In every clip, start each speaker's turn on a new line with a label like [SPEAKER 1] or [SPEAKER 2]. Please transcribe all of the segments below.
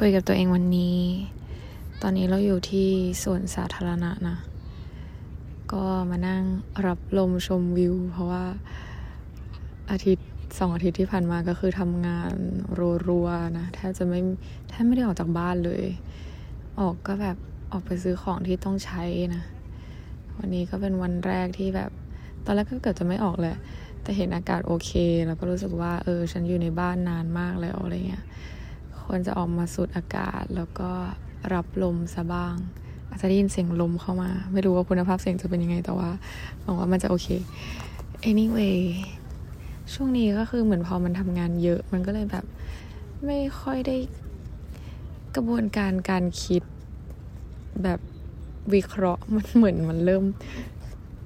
[SPEAKER 1] คุยกับตัวเองวันนี้ ตอนนี้เราอยู่ที่สวนสาธารณะนะ ก็มานั่งรับลมชมวิว เพราะว่าอาทิตย์สองอาทิตย์ที่ผ่านมาก็คือทำงานรัวๆนะแทบจะไม่แทบไม่ได้ออกจากบ้านเลย ออกก็แบบออกไปซื้อของที่ต้องใช้นะ วันนี้ก็เป็นวันแรกที่แบบ ตอนแรกก็เกิดจะไม่ออกแหละแต่เห็นอากาศโอเค แล้วก็รู้สึกว่าเออฉันอยู่ในบ้านนานมากแล้วอะไรเงี้ย ควรจะออกมาสูดอากาศ แล้วก็รับลมซะบ้าง อาจจะได้ยินเสียงลมเข้ามา ไม่รู้ว่าคุณภาพเสียงจะเป็นยังไงแต่ว่าหวังว่ามันจะโอเค anyway ช่วงนี้ก็คือเหมือนพอมันทำงานเยอะ มันก็เลยแบบไม่ค่อยได้กระบวนการการคิดแบบวิเคราะห์มันเหมือนมันเริ่ม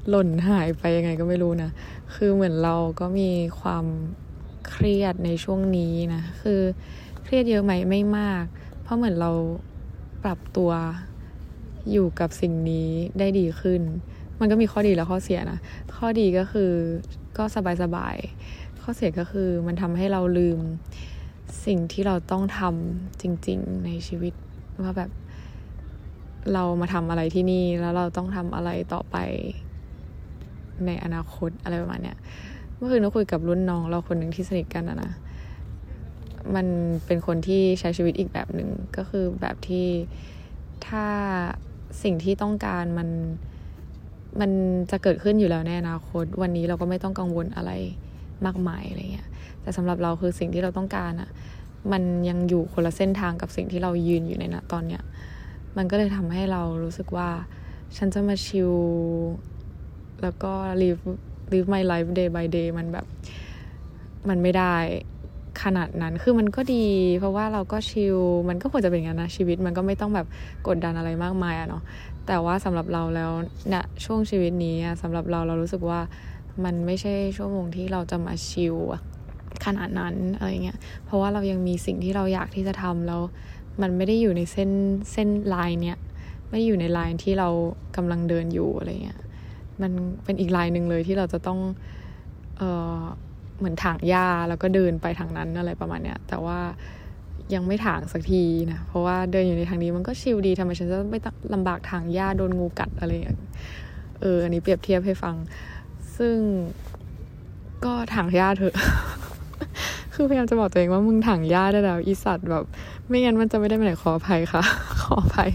[SPEAKER 1] หล่นหายไปยังไงก็ไม่รู้นะ คือเหมือนเราก็มีความเครียดในช่วงนี้นะ คือ รียดเยอะไหมไม่มาก เพราะเหมือนเราปรับตัวอยู่กับสิ่งนี้ได้ดีขึ้น มันก็มีข้อดีและข้อเสียนะ ข้อดีก็คือก็สบายๆข้อเสียก็คือมันทำให้เราลืมสิ่งที่เราต้องทำจริง ๆ ในชีวิตว่าแบบเรามาทำอะไรที่นี่แล้วเราต้องทำอะไรต่อไปในอนาคตอะไรประมาณเนี้ยเมื่อคืนเราคุยกับรุ่นน้องเราคนหนึ่งที่สนิทกันนะนะ มันเป็นคนที่ใช้ชีวิตอีกแบบหนึ่งก็คือแบบที่ถ้าสิ่งที่ต้องการมันมันจะเกิดขึ้นอยู่แล้วในอนาคต วันนี้เราก็ไม่ต้องกังวลอะไรมากมายอะไรเงี้ยแต่สำหรับเราคือสิ่งที่เราต้องการอะมันยังอยู่คนละเส้นทางกับสิ่งที่เรายืนอยู่ในณตอนเนี้ยมันก็เลยทำให้เรารู้สึกว่า ฉันจะมาชิลแล้วก็ live live my life day by day มันแบบ มันไม่ได้ ขนาดนั้นคือมันก็ดี เพราะว่าเราก็ชิลมันก็ควรจะเป็นอย่างนั้นนะชีวิตมันก็ไม่ต้องแบบกดดันอะไรมากมายอะเนาะแต่ว่าสำหรับเราแล้วเนะ่ยช่วงชีวิตนี้สำหรับเราเรารู้สึกว่ามันไม่ใช่ชั่วโมงที่เราจะมาชิลขนาดนั้นอะไรเงี้ยเพราะว่าเรายังมีสิ่งที่เราอยากที่จะทำแล้วมันไม่ได้อยู่ในเส้นเส้นลายเนี้ยไม่ได้อยู่ในลายที่เรากำลังเดินอยู่อะไรเงี้ยมันเป็นอีกลายหนึ่งเลยที่เราจะต้องเออ เหมือนถางหญ้าแล้วก็เดินไปทางนั้นอะไรประมาณเนี้ย แต่ว่ายังไม่ถางสักทีนะ เพราะว่าเดินอยู่ในทางนี้มันก็ชิลดีทำไมฉันจะไม่ต้องลำบากถางหญ้าโดนงูกัดอะไรอย่างเงี้ยเออ อันนี้เปรียบเทียบให้ฟัง ซึ่งก็ถางหญ้าเถอะ คือพยายามจะบอกตัวเองว่ามึงถางหญ้าได้แล้วอีสัตว์แบบ ไม่งั้นมันจะไม่ได้ไปไหนขออภัยค่ะ ขออภัย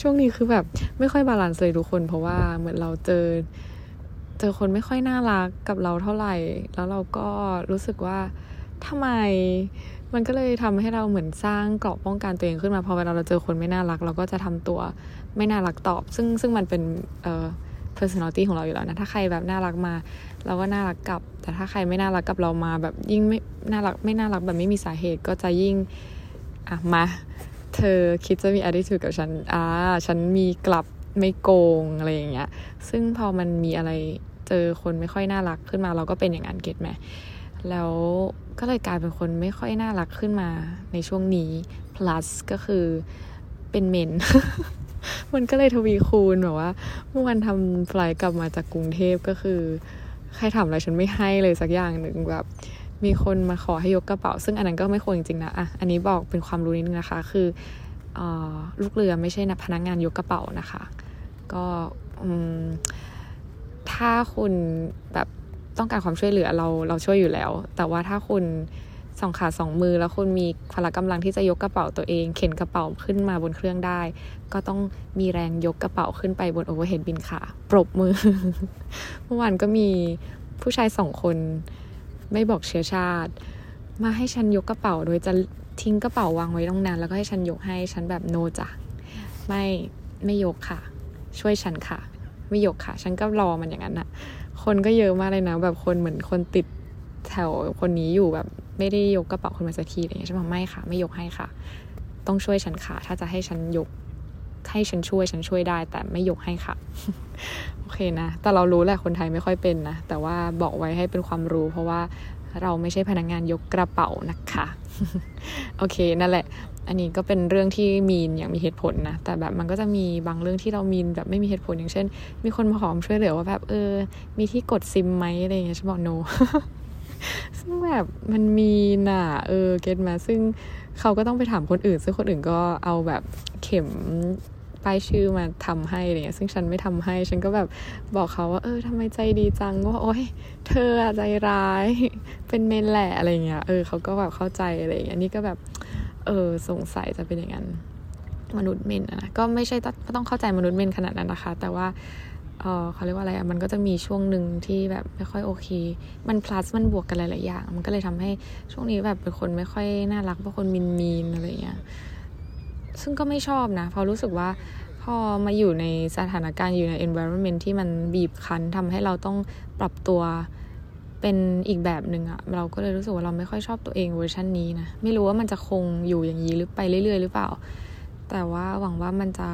[SPEAKER 1] ช่วงนี้คือแบบไม่ค่อย balance เลยทุกคน เพราะว่าเหมือนเราเจอ เจอคนไม่ค่อยน่ารักกับเราเท่าไหร่ แล้วเราก็รู้สึกว่าทำไม มันก็เลยทำให้เราเหมือนสร้างเกราะป้องกันตัวเองขึ้นมา พอเวลาเราเจอคนไม่น่ารัก เราก็จะทำตัวไม่น่ารักตอบ ซึ่งซึ่งมันเป็นเอ่อ personality ของเราอยู่แล้วนะ ถ้าใครแบบน่ารักมา เราก็น่ารักกลับ แต่ถ้าใครไม่น่ารักกับเรามา แบบยิ่งไม่น่ารักไม่น่ารักแบบไม่มีสาเหตุก็จะยิ่งอะมา เธอคิดจะมี attitude กับฉันอ่าฉันมีกลับ ไม่โกงอะไรอย่างเงี้ย ซึ่งพอมันมีอะไรเจอคนไม่ค่อยน่ารักขึ้นมา เราก็เป็นอย่างนั้นเก็ตไหมแล้วก็เลยกลายเป็นคนไม่ค่อยน่ารักขึ้นมาในช่วงนี้ plus ก็คือเป็นเมน มันก็เลยทวีคูณแบบว่า เมื่อวันทำไฟล์กลับมาจากกรุงเทพก็คือ ใครถามอะไรฉันไม่ให้เลยสักอย่างหนึ่งแบบมีคนมาขอให้ยกกระเป๋า ซึ่งอันนั้นก็ไม่ควรจริงๆนะอะอันนี้บอกเป็นความรู้นิดนึงนะคะ คืออลูกเรือไม่ใช่นะพนักงานยกกระเป๋านะคะ ก็ถ้าคุณแบบต้องการความช่วยเหลือเราเราช่วยอยู่แล้ว แต่ว่าถ้าคุณสองขาสองมือแล้วคุณมีพละกำลังที่จะยกกระเป๋าตัวเอง เข็นกระเป๋าขึ้นมาบนเครื่องได้ ก็ต้องมีแรงยกกระเป๋าขึ้นไปบน overhead bin ค่ะ ปรบมือ เมื่อวานก็มีผู้ชายสองคน ไม่บอกเชื้อชาติ มาให้ฉันยกกระเป๋าโดยจะทิ้งกระเป๋าวางไว้ตรงนั้น แล้วก็ให้ฉันยกให้ฉันแบบ no จ้ะไม่ไม่ยกค่ะ ช่วยฉันค่ะ ไม่ยกค่ะ ฉันก็รอมันอย่างนั้นอะคนก็เยอะมากเลยนะ แบบคนเหมือนคนติดแถวคนนี้อยู่แบบไม่ได้ยกกระเป๋าคนมาสักทีอะไรอย่างเงี้ยฉันบอกไม่ค่ะ ไม่ยกให้ค่ะ ต้องช่วยฉันค่ะ ถ้าจะให้ฉันยกให้ฉันช่วยฉันช่วยได้ แต่ไม่ยกให้ค่ะ โอเคนะ แต่เรารู้แหละคนไทยไม่ค่อยเป็นนะ แต่ว่าบอกไว้ให้เป็นความรู้ เพราะว่าเราไม่ใช่พนักงงานยกกระเป๋านะคะ โอเค นั่นแหละ อันนี้ก็เป็นเรื่องที่มีนอย่างมีเหตุผลนะ แต่แบบมันก็จะมีบางเรื่องที่เรามีนแบบไม่มีเหตุผลอย่างเช่น มีคนมาขอมช่วยเหลือว่าแบบเออ มีที่กดซิมไหมอะไรอย่างเงี้ยฉันบอกโนซึ่งแบบมันมีน่ะ เออเก็ตมา ซึ่งเขาก็ต้องไปถามคนอื่น ซึ่งคนอื่นก็เอาแบบเข็มป้ายชื่อมาทำให้อะไรเงี้ย ซึ่งฉันไม่ทำให้ ฉันก็แบบบอกเขาว่า เออทำไมใจดีจังว่าโอ๊ย เธอใจร้าย เป็นเมนแหละอะไรเงี้ย เออเขาก็แบบเข้าใจอะไรเงี้ย นี่ก็แบบ เออสงสัยจะเป็นอย่างนั้นมนุษย์เมนนะก็ไม่ใช่ต้องเข้าใจมนุษย์เมนขนาดนั้นนะคะ แต่ว่าเออเขาเรียกว่าอะไรอะมันก็จะมีช่วงหนึ่งที่แบบไม่ค่อยโอเค มัน plus มันบวกกันหลายๆอย่าง มันก็เลยทำให้ช่วงนี้แบบเป็นคนไม่ค่อยน่ารักเป็นคนมินมีนอะไรเงี้ยซึ่งก็ไม่ชอบนะเพราะรู้สึกว่าพอมาอยู่ในสถานการณ์อยู่ใน environment ที่มันบีบคั้นทำให้เราต้องปรับตัว เป็นอีกแบบหนึ่งอะเราก็เลยรู้สึกว่าเราไม่ค่อยชอบตัวเองเวอร์ชันนี้นะ ไม่รู้ว่ามันจะคงอยู่อย่างนี้หรือไปเรื่อยๆ หรือเปล่า แต่ว่าหวังว่ามันจะ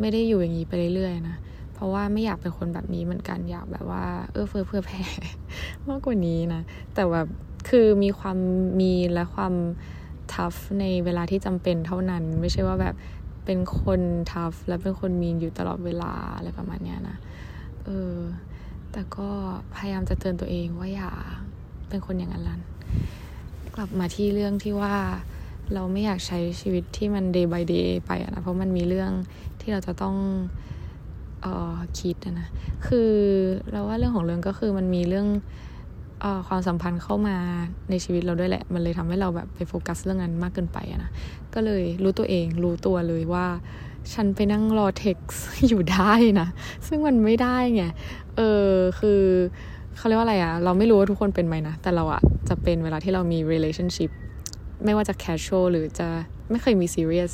[SPEAKER 1] ไม่ได้อยู่อย่างนี้ไปเรื่อยๆนะเพราะว่าไม่อยากเป็นคนแบบนี้เหมือนกันอยากแบบว่าเออเฟือเพื่อแพ้มากกว่านี้นะแต่แบบคือมีความมีและความทัฟในเวลาที่จำเป็นเท่านั้น ไม่ใช่ว่าแบบเป็นคนทัฟและเป็นคนมีนอยู่ตลอดเวลาอะไรประมาณนี้นะเออ แต่ก็พยายามจะเตือนตัวเองว่าอย่าเป็นคนอย่างนั้นลันกลับมาที่เรื่องที่ว่าเราไม่อยากใช้ชีวิตที่มัน day by day ไปะนะ เพราะมันมีเรื่องที่เราจะต้องเออคิดนะ คือเราว่าเรื่องของเรื่องก็คือมันมีเรื่องออความสัมพันธ์เข้ามาในชีวิตเราด้วยแหละ มันเลยทำให้เราแบบไปโฟกัสเรื่องนั้นมากเกินไปะนะ ก็เลยรู้ตัวเองรู้ตัวเลยว่า ฉันไปนั่งรอเท็กซ์อยู่ได้นะ ซึ่งมันไม่ได้ไง เออ คือเขาเรียกว่าอะไรอะเราไม่รู้ว่าทุกคนเป็นไหมนะ แต่เราอะจะเป็นเวลาที่เรามี relationship ไม่ว่าจะ casual หรือจะไม่เคยมี serious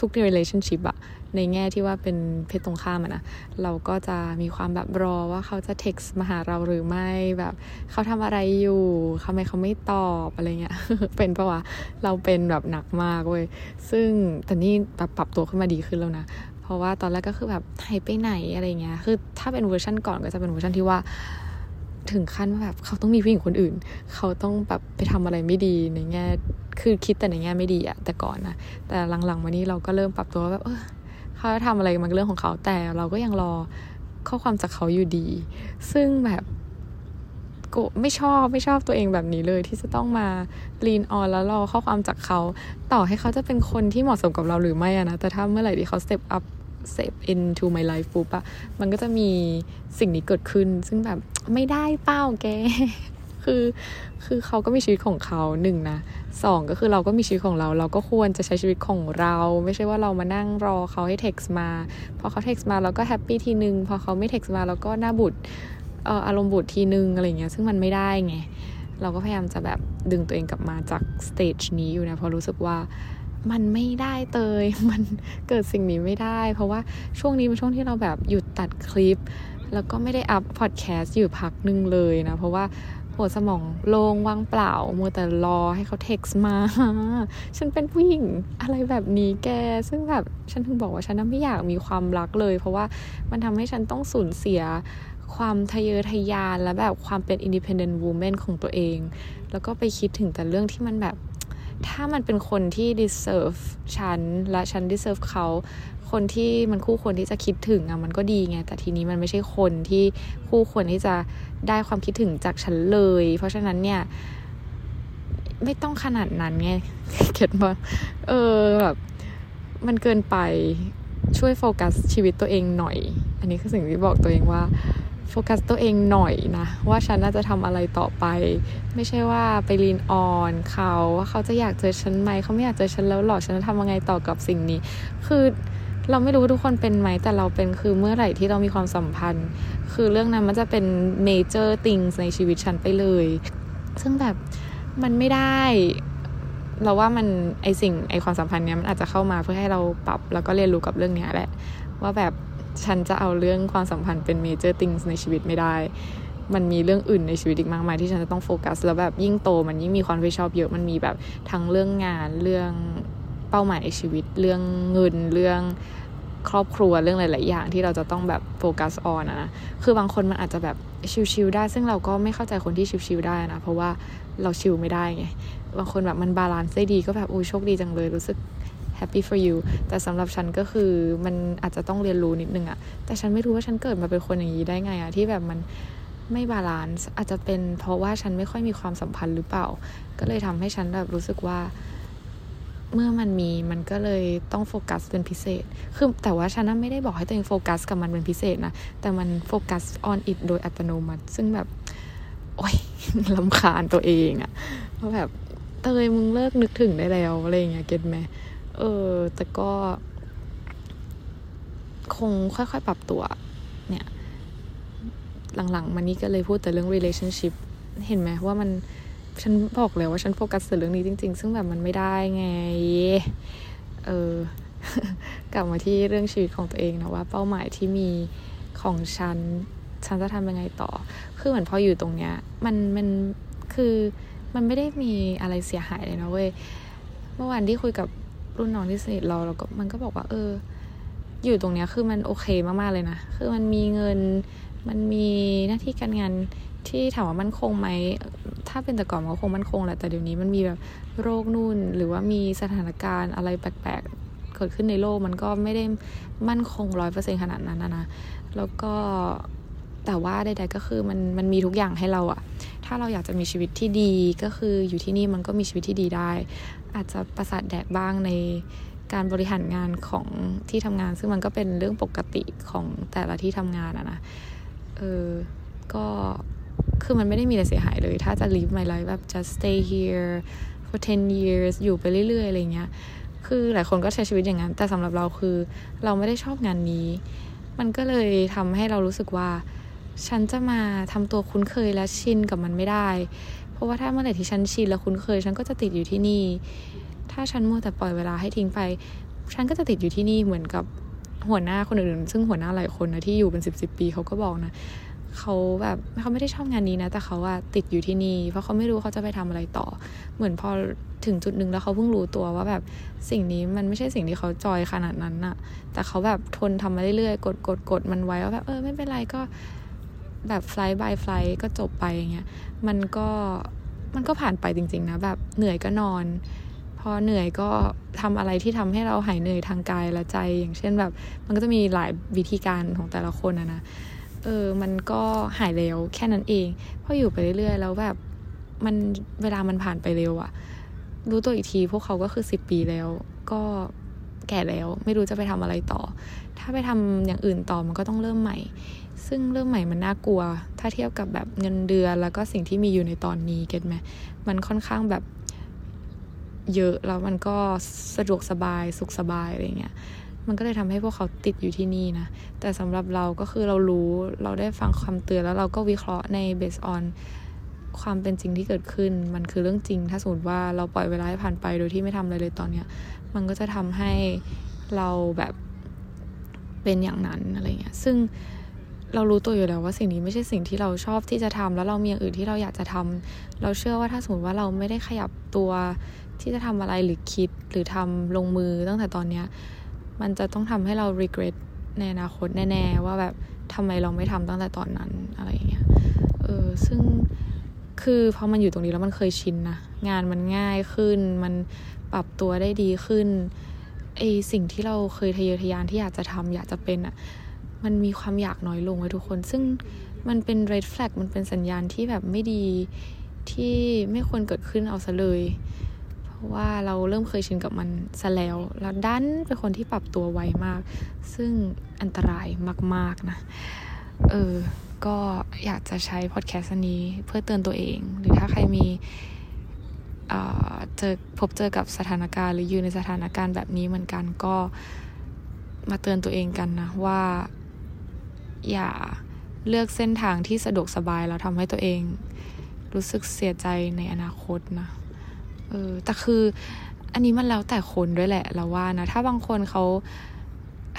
[SPEAKER 1] ทุก relationship อะในแง่ที่ว่าเป็นเพศตรงข้ามอะนะเราก็จะมีความแบบรอว่าเขาจะ text มาหาเราหรือไม่แบบเขาทำอะไรอยู่ทำไมเขาไม่ตอบอะไรเงี้ยเป็นปะวะเราเป็นแบบหนักมากเว้ยซึ่งแต่นี่แบบปรับตัวขึ้นมาดีขึ้นแล้วนะเพราะว่าตอนแรกก็คือแบบหายไปไหนอะไรเงี้ยคือถ้าเป็นเวอร์ชันก่อนก็จะเป็นเวอร์ชันที่ว่าถึงขั้นว่าแบบเขาต้องมีผู้หญิงคนอื่น เขาต้องแบบไปทำอะไรไม่ดีในแง่ คือคิดแต่ในแง่ไม่ดีอะแต่ก่อนนะแต่หลังๆมานี้เราก็เริ่มปรับตัวแบบเออเขาทำอะไรมันเรื่องของเขาแต่เราก็ยังรอข้อความจากเขาอยู่ดี ซึ่งแบบก็ไม่ชอบไม่ชอบตัวเองแบบนี้เลย ที่จะต้องมา lean on แล้วรอข้อความจากเขา ต่อให้เขาจะเป็นคนที่เหมาะสมกับเราหรือไม่อะนะ แต่ถ้าเมื่อไหร่ที่เขา step up step into my life ปุ๊บอะมันก็จะมีสิ่งนี้เกิดขึ้น ซึ่งแบบไม่ได้ป่ะแก คือ คือเขาก็มีชีวิตของเขาหนึ่งนะสองก็คือเราก็มีชีวิตของเรา เราก็ควรจะใช้ชีวิตของเรา ไม่ใช่ว่าเรามานั่งรอเขาให้เท็กซ์มา พอเขา text มาเราก็ happy ทีนึง พอเขาไม่เท็กซ์มาเราก็หน้าบูดอารมณ์บูดทีนึงอะไรเงี้ย ซึ่งมันไม่ได้ไง เราก็พยายามจะแบบดึงตัวเองกลับมาจาก stage นี้อยู่นะ เพราะรู้สึกว่ามันไม่ได้เตย มันเกิดสิ่งนี้ไม่ได้ เพราะว่าช่วงนี้เป็นช่วงที่เราแบบหยุดตัดคลิป แล้วก็ไม่ได้ up พอดแคสต์อยู่พักนึงเลยนะ เพราะว่า หัวสมองโล่งว่างเปล่ามัวแต่รอให้เขาเท็กซ์มา ฉันเป็นผู้หญิงอะไรแบบนี้แก ซึ่งแบบฉันถึงบอกว่าฉันไม่อยากมีความรักเลย เพราะว่ามันทำให้ฉันต้องสูญเสียความทะเยอทะยานและแบบความเป็น independent woman ของตัวเอง แล้วก็ไปคิดถึงแต่เรื่องที่มันแบบ ถ้ามันเป็นคนที่ deserve ฉัน และฉัน deserve เขา คนที่มันคู่ควรที่จะคิดถึงอะมันก็ดีไงแต่ทีนี้มันไม่ใช่คนที่คู่ควรที่จะได้ความคิดถึงจากฉันเลย เพราะฉะนั้นเนี่ย ไม่ต้องขนาดนั้นไงเก็ตปะเออแบบมันเกินไปช่วยโฟกัสชีวิตตัวเองหน่อย อันนี้คือสิ่งที่บอกตัวเองว่าโฟกัสตัวเองหน่อยนะ ว่าฉันน่าจะทำอะไรต่อไป ไม่ใช่ว่าไปลีนออนเขาว่าเขาจะอยากเจอฉันไหมเขาไม่อยากเจอฉันแล้วหรอฉันจะทำยังไงต่อกับสิ่งนี้ คือ เราไม่รู้ทุกคนเป็นไหมแต่เราเป็นคือเมื่อไหร่ที่เรามีความสัมพันธ์ คือเรื่องนั้นมันจะเป็นเมเจอร์ติงในชีวิตฉันไปเลย ซึ่งแบบมันไม่ได้เราว่ามันไอสิ่งไอความสัมพันธ์เนี้ยมันอาจจะเข้ามาเพื่อให้เราปรับแล้วก็เรียนรู้กับเรื่องเนี้ยแหละ ว่าแบบฉันจะเอาเรื่องความสัมพันธ์เป็นเมเจอร์ติงในชีวิตไม่ได้ มันมีเรื่องอื่นในชีวิตอีกมากมายที่ฉันจะต้องโฟกัส แล้วแบบยิ่งโตมันยิ่งมีความรับผิดชอบเยอะมันมีแบบทั้งเรื่องงานเรื่อง เป้าหมายในชีวิต เรื่องเงินเรื่องครอบครัวเรื่องหลาย ๆ อย่างที่เราจะต้องแบบโฟกัสออนนะ คือบางคนมันอาจจะแบบชิลๆได้ ซึ่งเราก็ไม่เข้าใจคนที่ชิลๆได้นะ เพราะว่าเรา chill ไม่ได้ไง บางคนแบบมัน balance ได้ดีก็แบบอุ้ยโชคดีจังเลยรู้สึก happy for you แต่สำหรับฉันก็คือมันอาจจะต้องเรียนรู้นิดนึงอะแต่ฉันไม่รู้ว่าฉันเกิดมาเป็นคนอย่างนี้ได้ไงอะที่แบบมันไม่ balance อาจจะเป็นเพราะว่าฉันไม่ค่อยมีความสัมพันธ์หรือเปล่า ก็เลยทำให้ฉันแบบรู้สึกว่า เมื่อมันมีมันก็เลยต้องโฟกัสเป็นพิเศษ คือแต่ว่าฉันไม่ได้บอกให้ตัวเองโฟกัสกับมันเป็นพิเศษนะ แต่มันโฟกัส on it โดยอัตโนมัติ ซึ่งแบบ โอ้ยลำคาญตัวเองอะว่าะแบบเตยมึงเลิกนึกถึงได้แล้วอะไรเงี้ยเก็ตไหมเออ แต่ก็ คงค่อยๆปรับตัว เนี่ย หลังๆมานี้ก็เลยพูดแต่เรื่อง relationship เห็นไหมว่ามัน ฉันบอกเลยว่าฉันโฟกัสเรื่องนี้จริง ๆ ซึ่งแบบมันไม่ได้ไง เออ กลับมาที่เรื่องชีวิตของตัวเองนะว่า เป้าหมายที่มีของฉัน ฉันจะทำยังไงต่อ คือเหมือนพออยู่ตรงเนี้ย มันมันคือมันไม่ได้มีอะไรเสียหายเลยนะเว้ย เมื่อวานที่คุยกับรุ่นน้องที่สนิทเราเราก็มันก็บอกว่า เออ อยู่ตรงเนี้ยคือมันโอเคมากๆเลยนะ คือมันมีเงิน มันมีหน้าที่การงานที่ถามว่ามันคงไหม ถ้าเป็นแต่ก่อนมันคงมันคงแหละ แต่เดี๋ยวนี้มันมีแบบโรคนู่น หรือว่ามีสถานการณ์อะไรแปลกๆ เกิดขึ้นในโลกมันก็ไม่ได้มั่นคงร้อยเปอร์เซ็นขนาดนั้นนะนะ แล้วก็แต่ว่าใดๆก็คือมันมันมีทุกอย่างให้เราอะถ้าเราอยากจะมีชีวิตที่ดีก็คืออยู่ที่นี่มันก็มีชีวิตที่ดีได้ อาจจะประสาทแดกบ้างในการบริหารงานของที่ทำงาน ซึ่งมันก็เป็นเรื่องปกติของแต่ละที่ทำงานอะนะ เออ ก็คือมันไม่ได้มีอะไรเสียหายเลย ถ้าจะ live my life แบบ just stay here for 10 years อยู่ไปเรื่อยๆ อะไรเงี้ย คือหลายคนก็ใช้ชีวิตอย่างนั้น แต่สำหรับเราคือเราไม่ได้ชอบงานนี้ มันก็เลยทำให้เรารู้สึกว่า ฉันจะมาทำตัวคุ้นเคยและชินกับมันไม่ได้ เพราะว่าถ้าเมื่อไหร่ที่ฉันชินและคุ้นเคย ฉันก็จะติดอยู่ที่นี่ ถ้าฉันมัวแต่ปล่อยเวลาให้ทิ้งไป ฉันก็จะติดอยู่ที่นี่เหมือนกับ หัวหน้าคนอื่นซึ่งหัวหน้าหลายคนนะที่อยู่เป็นสิบสิบปีเขาก็บอกนะเขาแบบเขาไม่ได้ชอบงานนี้นะ แต่เขาว่าติดอยู่ที่นี่ เพราะเขาไม่รู้เขาจะไปทำอะไรต่อ เหมือนพอถึงจุดหนึ่งแล้วเขาเพิ่งรู้ตัวว่าแบบสิ่งนี้มันไม่ใช่สิ่งที่เขาจอยขนาดนั้นน่ะแต่เขาแบบทนทำมาเรื่อยๆกดกดกดมันไว้ว่าแบบเออไม่เป็นไรก็แบบไฟล์บายไฟล์ก็จบไปอย่างเงี้ยมันก็มันก็ผ่านไปจริง ๆ นะ แบบเหนื่อยก็นอน พอเหนื่อยก็ทำอะไรที่ทำให้เราหายเหนื่อยทางกายและใจ อย่างเช่นแบบ มันก็จะมีหลายวิธีการของแต่ละคนนะนะเออ มันก็หายเร็วแค่นั้นเองพออยู่ไปเรื่อยๆ แล้วแบบมันเวลามันผ่านไปเร็วอะรู้ตัวอีกทีพวกเขาก็คือสิบปีแล้ว ก็แก่แล้ว ไม่รู้จะไปทำอะไรต่อ ถ้าไปทำอย่างอื่นต่อมันก็ต้องเริ่มใหม่ ซึ่งเริ่มใหม่มันน่ากลัว ถ้าเทียบกับแบบเงินเดือนแล้วก็สิ่งที่มีอยู่ในตอนนี้เก็ตไหมมันค่อนข้างแบบ เยอะแล้วมันก็สะดวกสบายสุขสบายอะไรเงี้ยมันก็เลยทำให้พวกเขาติดอยู่ที่นี่นะ แต่สำหรับเราก็คือเรารู้เราได้ฟังคำเตือนแล้วเราก็วิเคราะห์ในเบสออนความเป็นจริงที่เกิดขึ้น มันคือเรื่องจริง ถ้าสมมติว่าเราปล่อยเวลาให้ผ่านไปโดยที่ไม่ทำอะไรเลยตอนเนี้ย มันก็จะทำให้เราแบบเป็นอย่างนั้นอะไรเงี้ย ซึ่งเรารู้ตัวอยู่แล้วว่าสิ่งนี้ไม่ใช่สิ่งที่เราชอบที่จะทำแล้วเรามีอย่างอื่นที่เราอยากจะทำเราเชื่อว่าถ้าสมมติว่าเราไม่ได้ขยับตัว ที่จะทำอะไรหรือคิดหรือทำลงมือตั้งแต่ตอนเนี้ยมันจะต้องทำให้เรา regret ในอนาคตแน่ๆว่าแบบทำไมเราไม่ทำตั้งแต่ตอนนั้นอะไรอย่างเงี้ยเออซึ่งคือพอมันอยู่ตรงนี้แล้วมันเคยชินนะงานมันง่ายขึ้น มันปรับตัวได้ดีขึ้นไอสิ่งที่เราเคยทะเยอทะยานที่อยากจะทำอยากจะเป็นอะ่ะมันมีความอยากน้อยลงไว้ทุกคน ซึ่งมันเป็น red flag มันเป็นสัญญาณที่แบบไม่ดีที่ไม่ควรเกิดขึ้นเอาซะเลย ว่าเราเริ่มเคยชินกับมันซะแล้วแล้วดันเป็นคนที่ปรับตัวไวมาก ซึ่งอันตรายมาก ๆนะ เออ ก็อยากจะใช้พอดแคสต์นี้เพื่อเตือนตัวเอง หรือถ้าใครมีเจอพบเจอกับสถานการณ์หรืออยู่ในสถานการณ์แบบนี้เหมือนกันก็มาเตือนตัวเองกันนะว่า อย่าเลือกเส้นทางที่สะดวกสบายแล้วทำให้ตัวเอง รู้สึกเสียใจในอนาคตนะ เออแต่คืออันนี้มันแล้วแต่คนด้วยแหละเราว่านะ ถ้าบางคนเขา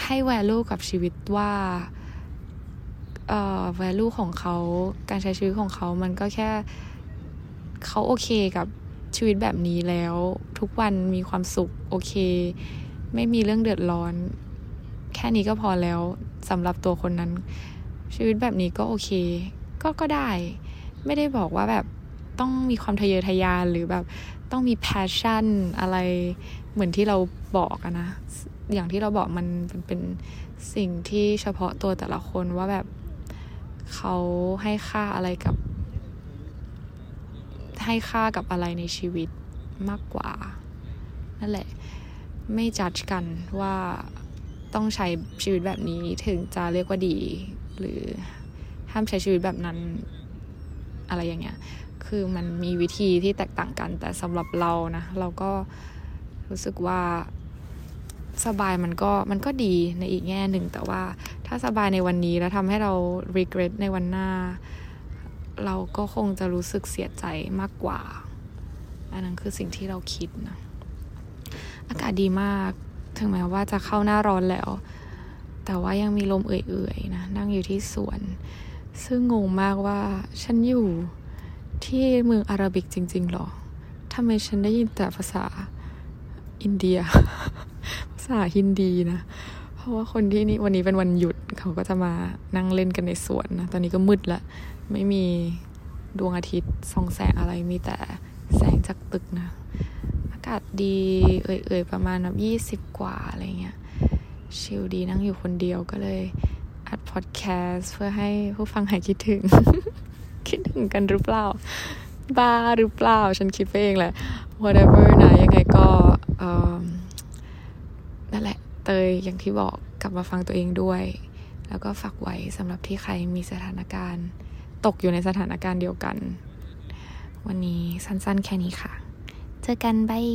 [SPEAKER 1] ให้ value กับชีวิตว่าเอ่อ value ของเขาการใช้ชีวิตของเขา มันก็แค่เขาโอเคกับชีวิตแบบนี้แล้ว ทุกวันมีความสุขโอเค ไม่มีเรื่องเดือดร้อน แค่นี้ก็พอแล้วสำหรับตัวคนนั้น ชีวิตแบบนี้ก็โอเค ก็ก็ได้ ไม่ได้บอกว่าแบบต้องมีความทะเยอทะยานหรือแบบ ต้องมี passion อะไรเหมือนที่เราบอกอะนะ อย่างที่เราบอกมันเป็นสิ่งที่เฉพาะตัวแต่ละคนว่าแบบเขาให้ค่าอะไรกับ ให้ค่ากับอะไรในชีวิตมากกว่า นั่นแหละ ไม่จัดกันว่าต้องใช้ชีวิตแบบนี้ถึงจะเรียกว่าดี หรือห้ามใช้ชีวิตแบบนั้นอะไรอย่างเงี้ย คือมันมีวิธีที่แตกต่างกัน แต่สำหรับเรานะ เราก็รู้สึกว่าสบายมันก็มันก็ดีในอีกแง่หนึ่ง แต่ว่าถ้าสบายในวันนี้แล้วทำให้เรา regret ในวันหน้า เราก็คงจะรู้สึกเสียใจมากกว่า อันนั้นคือสิ่งที่เราคิดนะอากาศดีมากถึงแม้ว่าจะเข้าหน้าร้อนแล้ว แต่ว่ายังมีลมเอื่อยๆนะ นั่งอยู่ที่สวน ซึ่งงงมากว่าฉันอยู่ ที่เมืองอาราบิกจริง ๆ หรอทำไมฉันได้ยินแต่ภาษาอินเดีย ภาษาฮินดีนะ เพราะว่าคนที่นี่วันนี้เป็นวันหยุดเขาก็จะมานั่งเล่นกันในสวนนะ ตอนนี้ก็มืดละ ไม่มีดวงอาทิตย์ส่องแสงอะไร มีแต่แสงจากตึกนะ อากาศดี เอ่ยๆ ประมาณแบบยี่สิบกว่าอะไรเงี้ย ชิลดีนั่งอยู่คนเดียวก็เลยอัดพอดแคสต์เพื่อให้ผู้ฟังหายคิดถึง กันหรือเปล่า บ้าหรือเปล่า ฉันคิดไปเองแหละ whatever นะยังไงก็นั่นแหละ เตยอย่างที่บอกกลับมาฟังตัวเองด้วย แล้วก็ฝากไว้สำหรับที่ใครมีสถานการณ์ ตกอยู่ในสถานการณ์เดียวกัน วันนี้สั้นๆแค่นี้ค่ะ เจอกันบาย